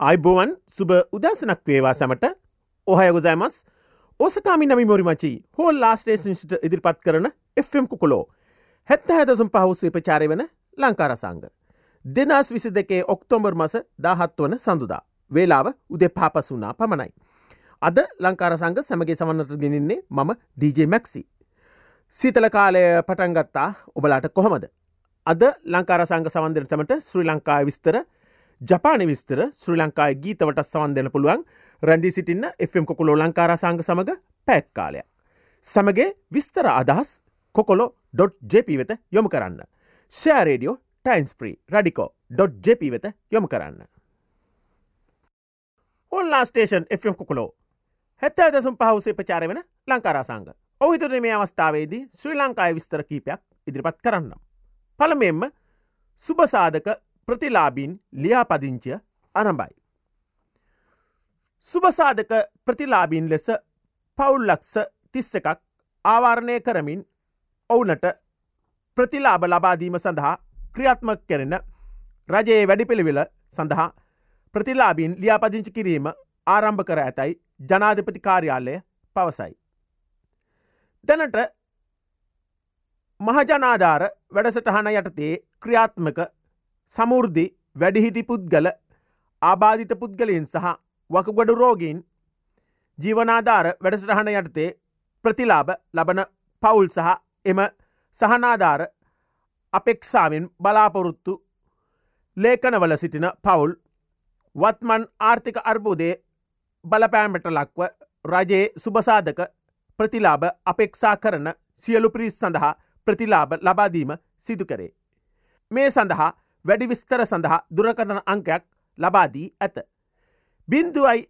අයිබෝවන් සුබ උදැසනක් වේවා සැමට ඔහය ගොසෑමස් ඕසකාමි නමි මොරිමචි හෝල් ලාස්ටේසිට ඉදිරිපත් කරන එම් කුකොලෝ හැත්ත හැදසම් පහුස්සේ ප්‍රචාරය වන ලංකාරසංග. දෙදස් විසි දෙකේ ඔක්තොම්බර් මස දාහත් වන සඳුදා. වේලාව උදේ පාපසුනා පමණයි. අද ලංකාරසංග සැමගේ සමන්නත ගෙනන්නේ මම DJ මැක්සි. සීතල කාලය පටන්ගත්තා ඔබලාට කොහොමද. අද ලංකාරසංග සවන්දර සමට ශ්‍රී ලංකාය විස්තර ජපාන විස්තර ශ්‍රී ලංකායි ගීතවට සවන් දෙන පුළුවන් රැඳී සිටින්න එම් කොකුලෝ ලංකාර සංග සමඟ පැක්කාලයක්. සමගේ විස්තර අදහස් කොකොලො.ජප වෙත යොමු කරන්න. ෂෑරේඩියෝ ටයින්ස්ප්‍රී රඩිකෝ.ජප වෙත යොමු කරන්න. ඔල්ලා ස්ටේෂන් එම් කොකුලෝ හැත්ත දසුම් පහුසේ ප්‍රචාර වෙන ලංකාරාසංග ඔහිතුර මේ අවස්ථාවේදී ශ්‍රී ලංකායි විස්තර කීපයක් ඉදිරිපත් කරන්නම්. පළමෙන්ම සුභසාධක ප්‍රතිලාබීන් ලියාපදිංචිය අනබයි. සුභසාධක ප්‍රතිලාබීන් ලෙස පවුල්ලක්ස තිස්ස එකක් ආවාරණය කරමින් ඔවුනට ප්‍රතිලාබ ලබාදීම සඳහා ක්‍රියාත්මක් කෙරෙන රජයේ වැඩිපිළිවෙල සඳහා ප්‍රතිලාබීන් ලියාපදිංචි කිරීම ආරම්භ කර ඇතැයි ජනාධපති කාර්යාලය පවසයි. දැනට මහජනාධාර වැඩසටහන යටතේ ක්‍රියාත්මක සමුෘද්ධි වැඩිහිටි පුද්ගල ආබාධිත පුද්ගලයින් සහ වකගොඩු රෝගීන් ජීවනාධාර වැඩසටහන යටතේ ප්‍රතිලාබ ලබන පවුල් සහ එම සහනාධාර අපෙක්ෂාවෙන් බලාපොරොත්තු ලේකනවල සිටින පවුල් වත්මන් ආර්ථික අර්බුදේ බලපෑමට ලක්ව රජයේ සුභසාධක ප්‍රතිලාබ අපෙක්ෂා කරන සියලු පිරිස් සඳහා ප්‍රතිලාබ ලබාදීම සිදු කරේ. මේ සඳහා වැඩි විස්තර සඳහා දුරකථන අංකයක් ලබාදී ඇත. බින්දුවයි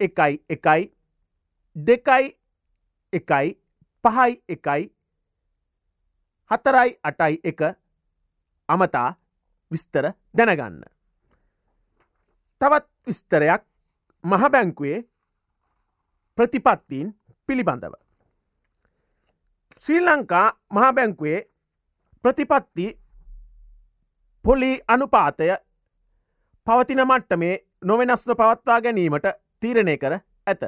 එකයි එකයි දෙකයි එකයි පහයි එකයි හතරයි අටයි එක අමතා විස්තර දැනගන්න. තවත් විස්තරයක් මහබැංකුවේ ප්‍රතිපත්තීන් පිළිබඳව. ශ්‍රී ලංකා මහබැංකුවේ ප්‍රතිපත්ති පොලි අනුපාතය පවතින මට්ටමේ නොවෙනස්ව පවත්වා ගැනීමට තීරණය කර ඇත.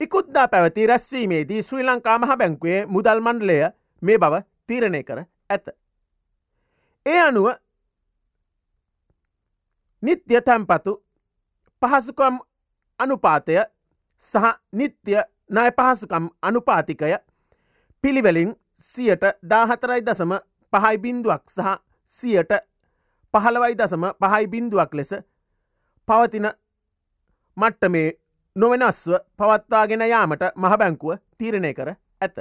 ඉකුද්දා පැවති රැස්වීමේදී ශ්‍රී ලංකා මහ බැංකුවේ මුදල් මණ්ඩලය මේ බව තීරණය කර ඇත. ඒ අනුව නිත්‍ය තැම්පතු පහසුකම් අනුපාතය සහ නිත්‍ය නය පහසුකම් අනුපාතිකය පිළිවෙලින් සියට දාහතරයි දසම පහයි බින්දුවක් සහ සියට පහළවයි දසම පහයි බින්දුවක් ලෙස පවතින මට්ටමේ නොවෙනස්ව පවත්වාගෙන යාමට මහබැංකුව තීරණය කර ඇත.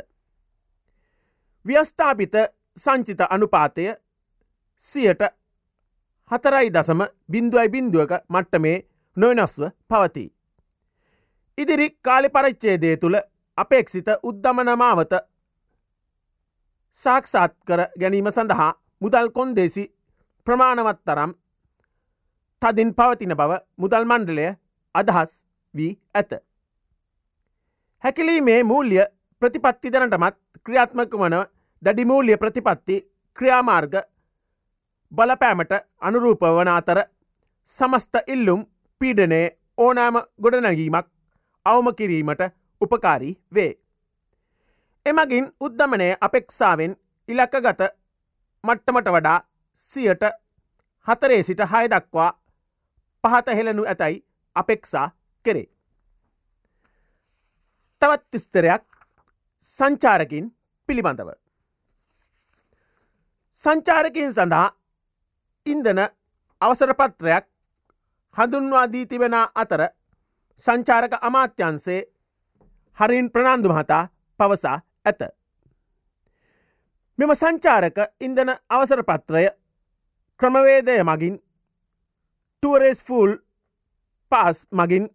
ව්‍යස්ථාපිත සංචිත අනුපාතය සියට හතරයි දසම බින්දුවයි බින්දුවක මට්ටමේ නොවෙනස්ව පවතිී. ඉදිරි කාලි පරච්චේදය තුළ අපේක්ෂිත උද්ධමනමාවත සාක්ෂාත් කර ගැනීම සඳහා මුදල් කොන්දේසි ප්‍රමාණවත් තරම් තදින් පවතින බව මුදල් මණ්ඩලය අදහස් වී ඇත. හැකිලීමේ මූල්්‍ය ප්‍රතිපත්ති දනටමත් ක්‍රියාත්මක වන දැඩිමූල්්‍ය ප්‍රතිපත්ති ක්‍රියාමාර්ග බලපෑමට අනුරූප වන අතර සමස්ත ඉල්ලුම් පීඩනයේ ඕනෑම ගොඩනැගීමක් අවම කිරීමට උපකාරී වේ. එමගින් උද්ධමනය අපෙක්ෂාවෙන් ඉලක්ක ගත මට්ටමට වඩා සියට හතරේ සිට හය දක්වා පහත හෙළනු ඇතැයි අපෙක්සා කෙරේ. තවත් තිස්තරයක් සංචාරකින් පිළිබඳව. සංචාරකින් සඳහා ඉන්දන අවසරපත්‍රයක් හඳුන්වාදී තිබෙන අතර සංචාරක අමාත්‍යන්සේ හරින් ප්‍රනාන්දු මහතා පවසා ඇත. මෙම සංචාරක ඉන්දන අවසර පත්‍රය ක්‍රමවේදය මගින් ටුවරෙස් ෆූල් පාස් මගින්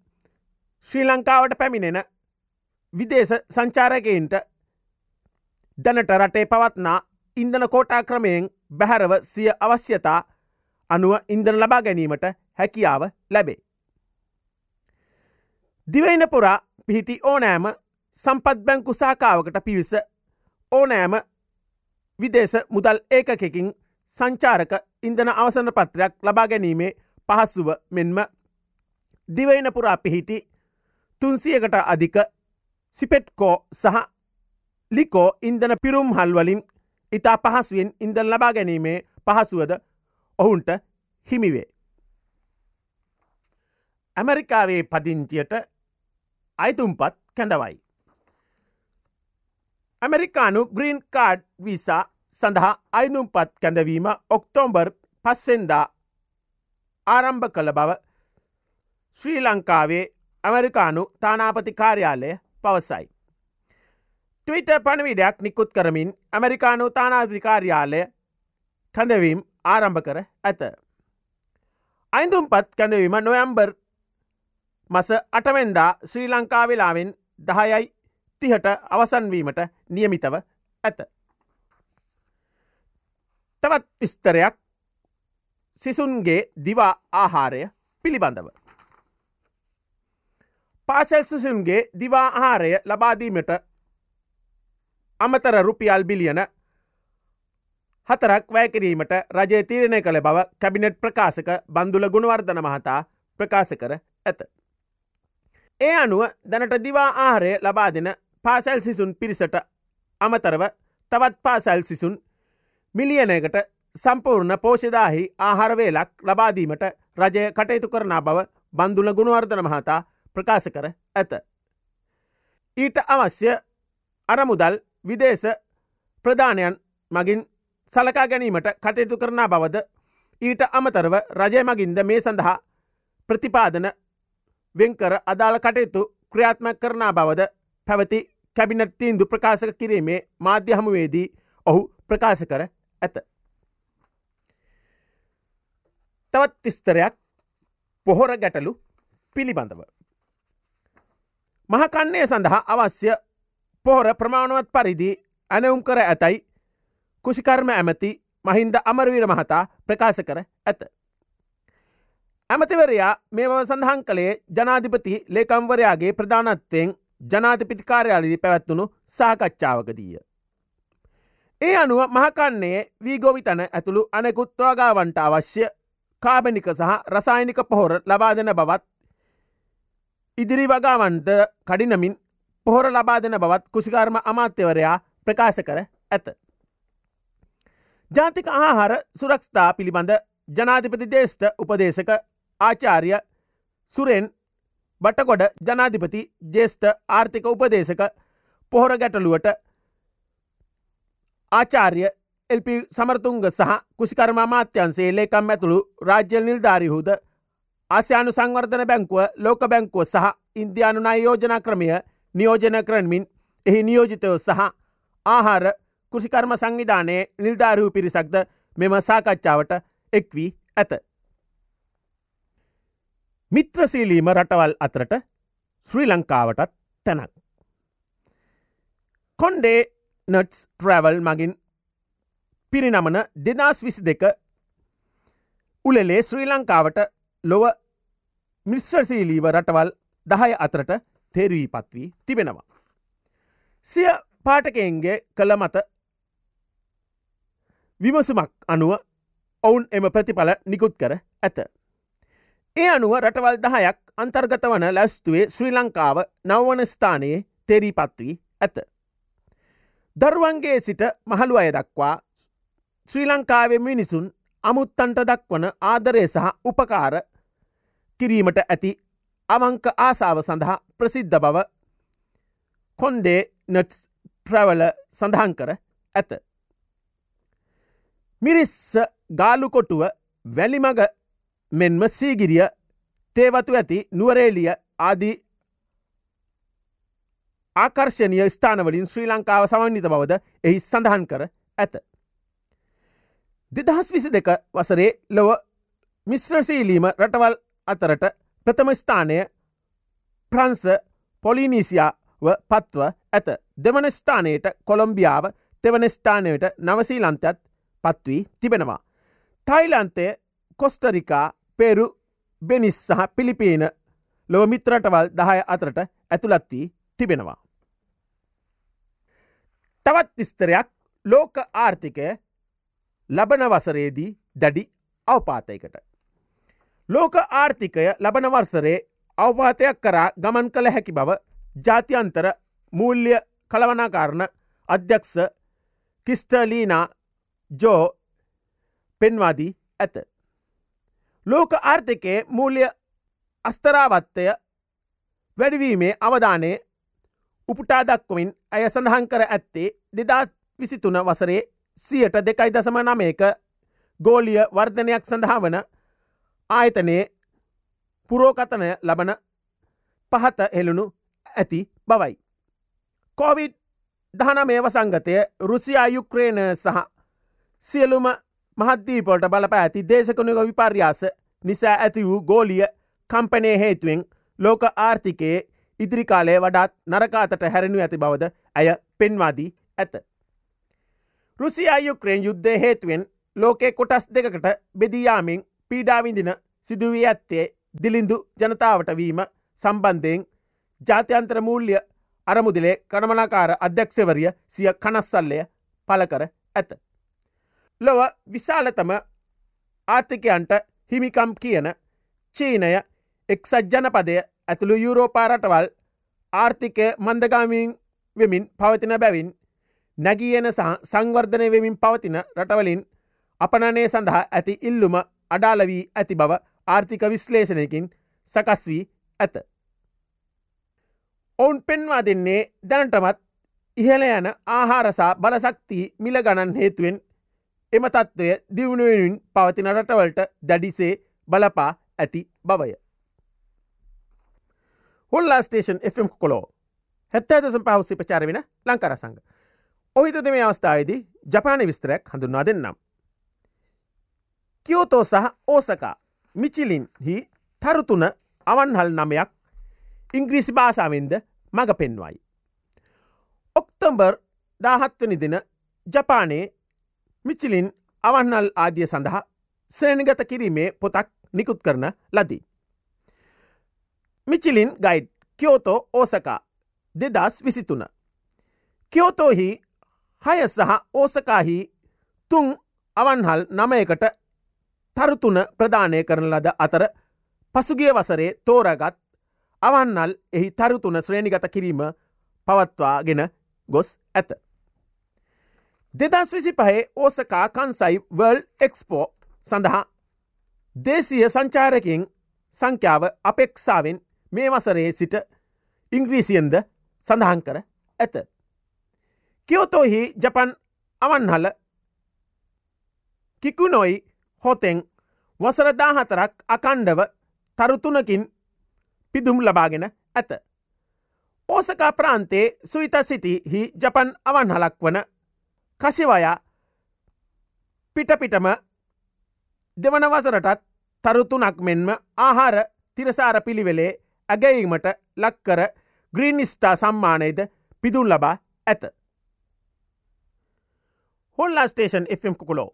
ශ්‍රී ලංකාවට පැමිණෙන විදේශ සංචාරකයින්ට දැනට රටේ පවත්නා ඉන්දන කෝටා ක්‍රමයෙන් බැහැරව සිය අවශ්‍යතා අනුව ඉන්දන ලබා ගැනීමට හැකියාව ලැබේ. දිවයින පුරා පිහිටි ඕනෑම සම්පත් බැංකු සාකාවකට පිවිස ඕනෑම විදේශ මුදල් ඒකකින් සංචාරක ඉන්දන අවසන පත්‍රයක් ලබා ගැනීමේ පහස්සුව මෙන්ම දිවයිනපුරා පිහිටි තුන්සියකට අධික සිපෙට්කෝ සහ ලිකෝ ඉන්දන පිරුම් හල්වලින් ඉතා පහසුවෙන් ඉන්දන් ලබා ගැනීමේ පහසුවද ඔවුන්ට හිමිවේ. ඇමරිකාවේ පදිංචියට අයිතුම්පත් කැඳවයි. ඇමරිකානු ග්‍රීන් කාඩ් විසා සඳහා අයිනුම්පත් කැඳවීම ඔක්තෝම්බර් පස්සෙන්දා ආරම්භ කළ බව ශ්‍රී ලංකාවේ ඇමරිකානු තානාපති කාර්යාලය පවසයි. ටවිට පණවිඩයක් නිකුත් කරමින් ඇමරිකානු තානාධිකාර්යාලය කැඳවීම් ආරම්භ කර ඇත. අයිඳුම්පත් කැඳවීම නොවම්බර් මස අටවෙන්දා ශ්‍රී ලංකාවෙලාවෙන් දහයයි තිහට අවසන්වීමට නියමිතව ඇත. තවත් විස්තරයක් සිසුන්ගේ දිවා ආහාරය පිළිබඳව. පාසැල් සිසුන්ගේ දිවා ආහාරය ලබාදීමට අමතර රුපියල් බිලියන හතරක් වැෑකිරීමට රජය තීරණය කළ බව කැබිනෙට් ප්‍රකාශක බන්දුල ගුණවර්ධන මහතා ප්‍රකාශ කර ඇත. ඒ අනුව දැනට දිවා ආහාරය ලබා දෙන පාසැල් සිසුන් පිරිසට අමතරව තවත් පාසැල් සිසුන් මිලියනයකට සම්පූර්ණ පෝෂදාහි ආහාරවේලක් ලබාදීමට රජය කටයුතු කරන බව බන්දුල ගුණවර්ධන මහතා ප්‍රකාශ කර ඇත. ඊට අවශ්‍ය අරමුදල් විදේශ ප්‍රධානයන් මගින් සලකා ගැනීමට කටයුතු කරන බවද ඊට අමතරව රජය මගින්ද මේ සඳහා ප්‍රතිපාදන වෙන්කර අදාළ කටයුතු ක්‍රියාත්ම කරනා බවද පැවති කැබිනට් තීන්දු ප්‍රකාශක කිරීමේ මාධ්‍ය හමුවේදී ඔහු ප්‍රකාශ කර ඇත. තවත් තිස්තරයක් පොහොර ගැටලු පිළිබඳව. මහකන්නේ සඳහා අවශ්‍ය පොහොර ප්‍රමාණුවත් පරිදි ඇනවුම් කර ඇතැයි කුසිකර්ම ඇමති මහින්ද අමරවීර මහතා ප්‍රකාශ කර ඇත. ඇමතිවරයා මේ බව සඳහන් කළේ ජනාධිපති ලේකම්වරයාගේ ප්‍රධානත්වයෙන් ජනාතිපිතිකාරයාලදී පැවැත්වුණු සාකච්ඡාවකදීය. ඒ අනුව මහකන්නේ වීගෝවිතන ඇතුළු අනෙකුත්වාගාවන්ට අවශ්‍ය කාබනික සහ රසායනික පොහොර ලබා දෙන බවත් ඉදිරි වගාවන්ට කඩිනමින් පොහොර ලබා දෙන බවත් කුසිකාර්ම අමාත්‍යවරයා ප්‍රකාශ කර ඇත. ජාතික ආහාර සුරක්ස්ථා පිළිබඳ ජනාධිපති දේෂ්ඨ උපදේශක ආචාර්ය සුරෙන් බටකොඩ ජනාධිපති ජේෂ්ඨ ආර්ථික උපදේශක පොහොර ගැටලුවට ආචාර්ය එල්පි සමරතුන්ග සහ කුසිකර්ම මාත්‍යන්සේ ලේකම් ඇතුළු රාජ්‍යල් නිල්ධාරිහුද ආසියානු සංවර්ධන බැංකුව ලෝක බැංකුව සහ ඉන්දයානු නයි යෝජනා ක්‍රමය නියෝජන කරනමින් එහි නියෝජිතයෝ සහ ආහාර කෘෂිකර්ම සංවිධානයේ නිල්ධාරහු පිරිසක්ද මෙම සාකච්ඡාවට එක්වී ඇත. මිත්‍රසීලීම රටවල් අතරට ශ්‍රී ලංකාවටත් තැනක්. කොන්ඩේ නට්ස් ට්‍රවල් මගින් පිරිනමන දෙදස් විසි දෙක උලෙලේ ශ්‍රී ලංකාවට ලොව මිශ්‍රසීලීව රටවල් දහය අතරට තෙරවී පත්වී තිබෙනවා. සිය පාටකයන්ගේ කළ මත විමසුමක් අනුව ඔවුන් එම ප්‍රතිඵල නිකුත් කර ඇත. ඒ අනුව රටවල් දහයක් අන්තර්ගත වන ලැස්තුවේ ශ්‍රී ලංකාව නවවන ස්ථානයේ තෙරී පත්වී ඇත. දරුවන්ගේ සිට මහළු අය දක්වා ශ්‍රී ලංකාවේ මිනිසුන් අමුත්තන්ට දක්වන ආදරය සහ උපකාර කිරීමට ඇති අවංක ආසාව සඳහා ප්‍රසිද්ධ බව කොන්දේ නට්ස් ට්‍රවල සඳහන් කර ඇත. මිරිස්ස ගාලුකොටුව වැලිමග මෙන්ම සීගිරිය තේවතු ඇති නුවරේලිය ආදී ආකර්ශණය ස්ථානවලින් ශ්‍රී ලංකාව සමන්විත බවද එහි සඳහන් කර ඇත. දෙදහස් විසි දෙක වසරේ ලොව මිශ්‍රශීලීම රටවල් අතරට ප්‍රථම ස්ථානය ප්‍රංස පොලිනීසියාව පත්ව ඇත දෙවන ස්ථානයට කොළොම්බියාව තෙවන ස්ථානයට නවසීලන්තයත් පත්වී තිබෙනවා. තයිලන්තය කොස්ටරිකා පෙරු බෙනිස් සහ පිලිපීන ලොව මිත්‍රටවල් දහය අතරට ඇතුළත් වී තිබෙනවා. තවත් විස්තරයක් ලෝක ආර්ථිකය ලබන වසරේදී දැඩි අවපාතයකට. ලෝක ආර්ථිකය ලබන වර්සරේ අවපාතයක් කරා ගමන් කළ හැකි බව ජාත්‍යන්තර මූල්්‍ය කළවනාකාරණ අධ්‍යක්ෂ කිස්ටලීනා ජෝ පෙන්වාදී ඇත. ලෝක ආර්ථිකයේ මූල්‍ය අස්තරාවත්තය වැඩිවීමේ අවධානය උපුටා දක්වමින් ඇය සඳහන් කර ඇත්තේ දෙදස් විසිතුන වසරේ සියට දෙකයි දසම නමයක ගෝලිය වර්ධනයක් සඳහා වන ආයතනයේ පුරෝකතනය ලබන පහත හෙළුණු ඇති බවයි. කෝවිඩ් දහනමේව සංගතය රුසියා යුක්‍රේණ සහ සියලුම මහද්දීපොලට බලප ඇති දේශකනුක විපර්යාස නිසා ඇති වූ ගෝලිය කම්පනය හේතුවෙන් ලෝක ආර්ථිකයේ ඉදිරිකාලේ වඩාත් නරකාතට හැරෙනු ඇති බවද ඇය පෙන්වාදී ඇත. රුසියා යුක්‍රේන් යුද්ධය හේතුවෙන් ලෝකේ කොටස් දෙකට බෙදීයාමින් පීඩාවිඳින සිදුවී ඇත්තේ දිලිඳු ජනතාවට වීම සම්බන්ධයෙන් ජාත්‍යන්තර මූල්්‍ය අරමුදලේ කනමනාකාර අධ්‍යක්ෂවරිය සිය කනස්සල්ලය පලකර ඇත. ලොව විශාලතම ආර්ථිකයන්ට හිමිකම් කියන චීනය එක්සත් ජනපදය ඇතුළු යුරෝපාරටවල් ආර්ථිකය මන්දගාමීන් වෙමින් පවතින බැවින් නැගියන සහ සංවර්ධනය වෙමින් පවතින රටවලින් අපනනය සඳහා ඇති ඉල්ලුම අඩාලවී ඇති බව ආර්ථික විශ්ලේෂණයකින් සකස් වී ඇත. ඔවුන් පෙන්වා දෙන්නේ දැනටමත් ඉහළ යන ආහාරසා බලසක්තිී මිල ගණන් හේතුවෙන් එම තත්ත්වය දියුණුවෙනින් පවතින රටවලට දැඩිසේ බලපා ඇති බවය. හොල්ලා ස්ටේෂන් FM කොලෝ හැත්තෑදසම් පහුස්සේ ප්‍රචාර වෙන ලංකර සංග. ඔහිත දෙම අවස්ථාවේදී ජපාන විස්තරයක් හඳුන්වා දෙන්නම්. කියෝතෝ සහ ඕසකා මිචිලින් හි තරුතුන අවන්හල් නමයක් ඉංග්‍රීසි භාසාවෙන්ද මඟ පෙන්වයි. ඔක්තම්බර් දාහත්වනි දින ජපානයේ මිචිලින් අවන්නල් ආදිය සඳහා සේනිගත කිරීමේ පොතක් නිකුත් කරන ලදී. මිචිලින් ගයිඩ් කියෝතෝ ඕසකා දෙදස් විසිතුන. කියෝතෝහි හය සහ ඕසකාහි තුන් අවන්හල් නමයකට තරුතුන ප්‍රධානය කරන ලද අතර පසුගිය වසරේ තෝරගත් අවන්නල් එහි තරුතුන ශ්‍රේණිගත කිරීම පවත්වාගෙන ගොස් ඇත. දෙදස් විසි පහේ ඕසකා කන්සයි වර්ල් එක්ස්පෝ සඳහා දේශීය සංචාරකින් සංඛ්‍යාව අපෙක්ෂාවෙන් මේ වසරේ සිට ඉංග්‍රීසියෙන්ද සඳහන් කර ඇත. කියෝතෝහි ජපන් අවන්හල කිකුනොයි හොතෙන් වසරදා හතරක් අකණ්ඩව තරුතුනකින් පිදුම් ලබාගෙන ඇත. ඕසකා ප්‍රාන්තේ සුයිත සිටි හි ජපන් අවන්හලක් වන කශිවයා පිටපිටම දෙවන වසරටත් තරුතුනක් මෙන්ම ආහාර තිරසාර පිළිවෙලේ ඇගැීමට ලක්කර ග්‍රීනිස්ටා සම්මානයද පිදුන් ලබා ඇත. හොල්ලා ස්ටේෂන් FM කුකුලෝ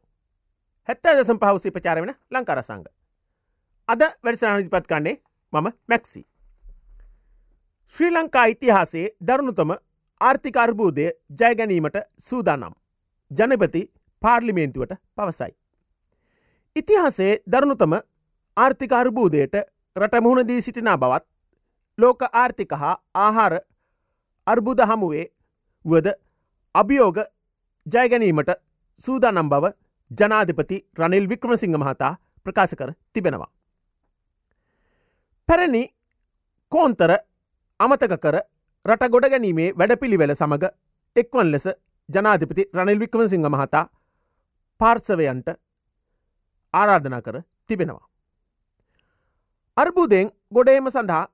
හැත්තා දසම් පහුසි ප්‍රචාර වෙන ලංකාර සංග. අද වැඩසනානිදිපත් කන්නේ මම මැක්සි. ශ්‍රී ලංකා ඉතිහාසේ දරුණුතම ආර්ථිකාර්බූදය ජයගැනීමට සූදානම්. ජනපති පාර්ලිමේන්තුවට පවසයි. ඉතිහාසේ දරුණුතම ආර්ථිකාර්බූදයට රටමුහුණදී සිටිනා බවත් ලෝක ආර්ථික හා ආහාර අර්බුද හමුවේ වද අභියෝග ජයගැනීමට සූදානම් බව ජනාධිපති රනිල් වික්‍රමසිංහ මහතා ප්‍රකාශ කර තිබෙනවා. පැරණි කෝන්තර අමතක කර රට ගොඩ ගැනීමේ වැඩපිළිවෙල සමඟ එක්වන් ලෙස ජනාධිපති රනිල් වික්‍රමසිංහ මහතා පාර්සවයන්ට ආරාධනා කර තිබෙනවා. අර්බුදයෙන් ගොඩේම සඳහා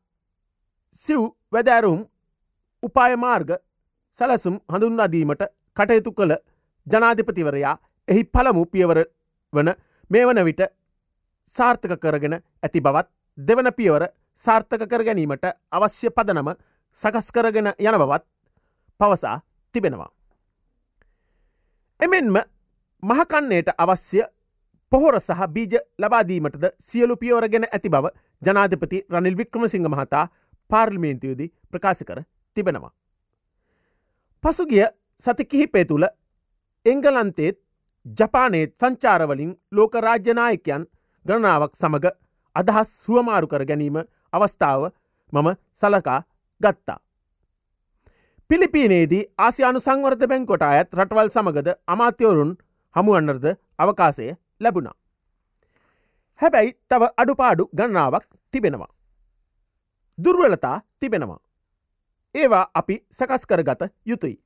සිව් වැදෑරුම් උපායමාර්ග සැලසුම් හඳුන්වාදීමට කටයුතු කළ ජනාධිපතිවරයා එහි පළමු පියවර වන මේ වන විට සාර්ථක කරගෙන ඇති බවත් දෙවන පියවර සාර්ථක කර ගැනීමට අවශ්‍ය පදනම සකස් කරගෙන යන බවත් පවසා තිබෙනවා. එමෙන්ම මහකන්නේට අවශ්‍ය පොහොර සහ බීජ ලබාදීමටද සියලු පියවරගෙන ඇති බව ජනාධපති රනිල් වික්‍රමසිංහ මහතා පාර්ලිමේන්තියෝදී ප්‍රකාශ කර තිබෙනවා. පසුගිය සති කිහිපේ තුළ එංගලන්තේත් ජපානයත් සංචාරවලින් ලෝක රාජ්‍යනායකයන් ගණනාවක් සමඟ අදහස් සුවමාරු කර ගැනීම අවස්ථාව මම සලකා ගත්තා. පිලිපීනේදී ආසියානු සංවර්ධ බැංකොට අයත් රටවල් සමගද අමාත්‍යවරුන් හමුවන්නර්ද අවකාශය ලැබුණා. හැබැයි තව අඩුපාඩු ගණනාවක් තිබෙනවා. දුර්වලතා තිබෙනවා. ඒවා අපි සකස් කරගත යුතුයි.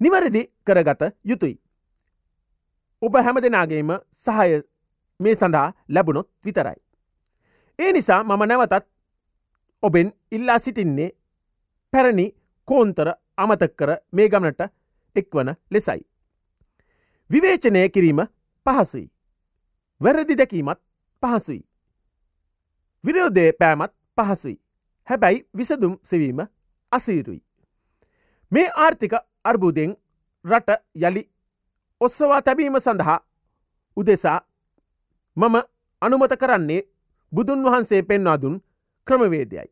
නිවැරදි කරගත යුතුයි. ඔබ හැම දෙනාගේම සහය මේ සඳහා ලැබුණොත් විතරයි. ඒ නිසා මම නැවතත් ඔබෙන් ඉල්ලා සිටින්නේ පැරණි කෝන්තර අමතක් කර මේ ගමනට එක්වන ලෙසයි. විවේචනය කිරීම පහසුයි. වැරදි දැකීමත් පහසුයි. විරෝධය පෑමත් පහසුයි. හැබැයි විසදුම් සෙවීම අසීරුයි. මේ ආර්ථික අර්බුදෙන් රට යළි ඔස්සවා තැබීම සඳහා උදෙසා මම අනුමත කරන්නේ බුදුන් වහන්සේ පෙන්වාදුන් ක්‍රමවේදයයි.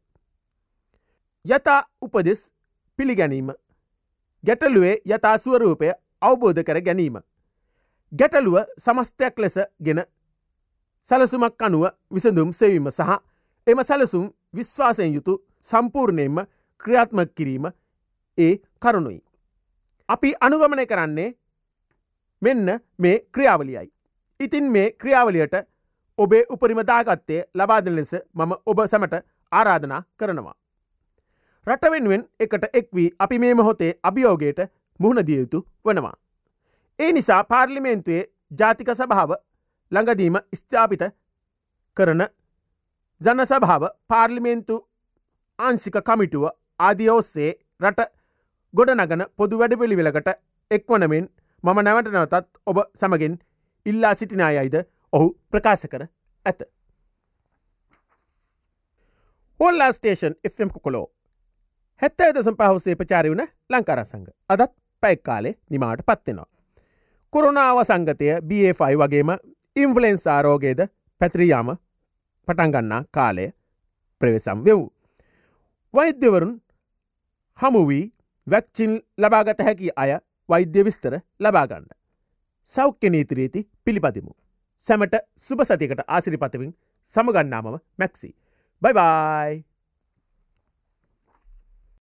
යතා උපදෙස් පිළිගැනීම ගැටලුවේ යතා ස්වරූපය අවබෝධ කර ගැනීම. ගැටලුව සමස්තයක් ලෙස ගෙන සැලසුමක් අනුව විසඳුම් සෙවීම සහ එම සැලසුම් විශ්වාසයෙන් යුතු සම්පූර්ණයෙන්ම ක්‍රියාත්මක කිරීම ඒ කරුණුයි. අපි අනුගමනය කරන්නේ මෙන්න මේ ක්‍රියාවලියයි. ඉතින් මේ ක්‍රියාවලියට ඔබේ උපරිමදාගත්තේ ලබාදන ලෙස මම ඔබ සැමට ආරාධනා කරනවා. රට වෙනුවෙන් එකට එක් වී අපි මේ මොහොතේ අභියෝගයට මුහුණදිය යුතු වනවා. ඒ නිසා පාර්ලිමේන්තුවේ ජාතික සභාව ළඟදීම ස්ථාපිත කරන ජන සභාව පාර්ලිමේන්තු ආංසික කමිටුව ආදියෝස්සේ රට ගොඩනගන පොදු වැඩපිළිවෙලකට එක්වනමෙන් මම නැවට නැවතත් ඔබ සමගෙන් ඉල්ලා සිටිනායයිද ඔහු ප්‍රකාශ කර ඇත. හොල්ලා ස්ටේෂන් එම් කොලෝ හැත්තෑ දසම් පහුසේ ප්‍රචාරි වුණ ලංකාරසංග අදත් පැයික්කාලේ නිමාට පත්වෙනවා. කොරුණාව සංගතය BFI වගේම ඉන්ෆලෙන්ස් ආරෝගේද පැත්‍රියාම පටන්ගන්නා කාලය ප්‍රවේසම් වෙව්. වෛද්‍යවරුන් හමුවී වැක්චින් ලබාගත හැකි අය වෛද්‍ය විස්තර ලබාගන්න. සෞඛ්‍ය නීතිරීති පිළිපදිමු. සැමට සුභ සතිකට ආසිරිපතවින් සමගන්නාමම මැක්සි. බයිබයි!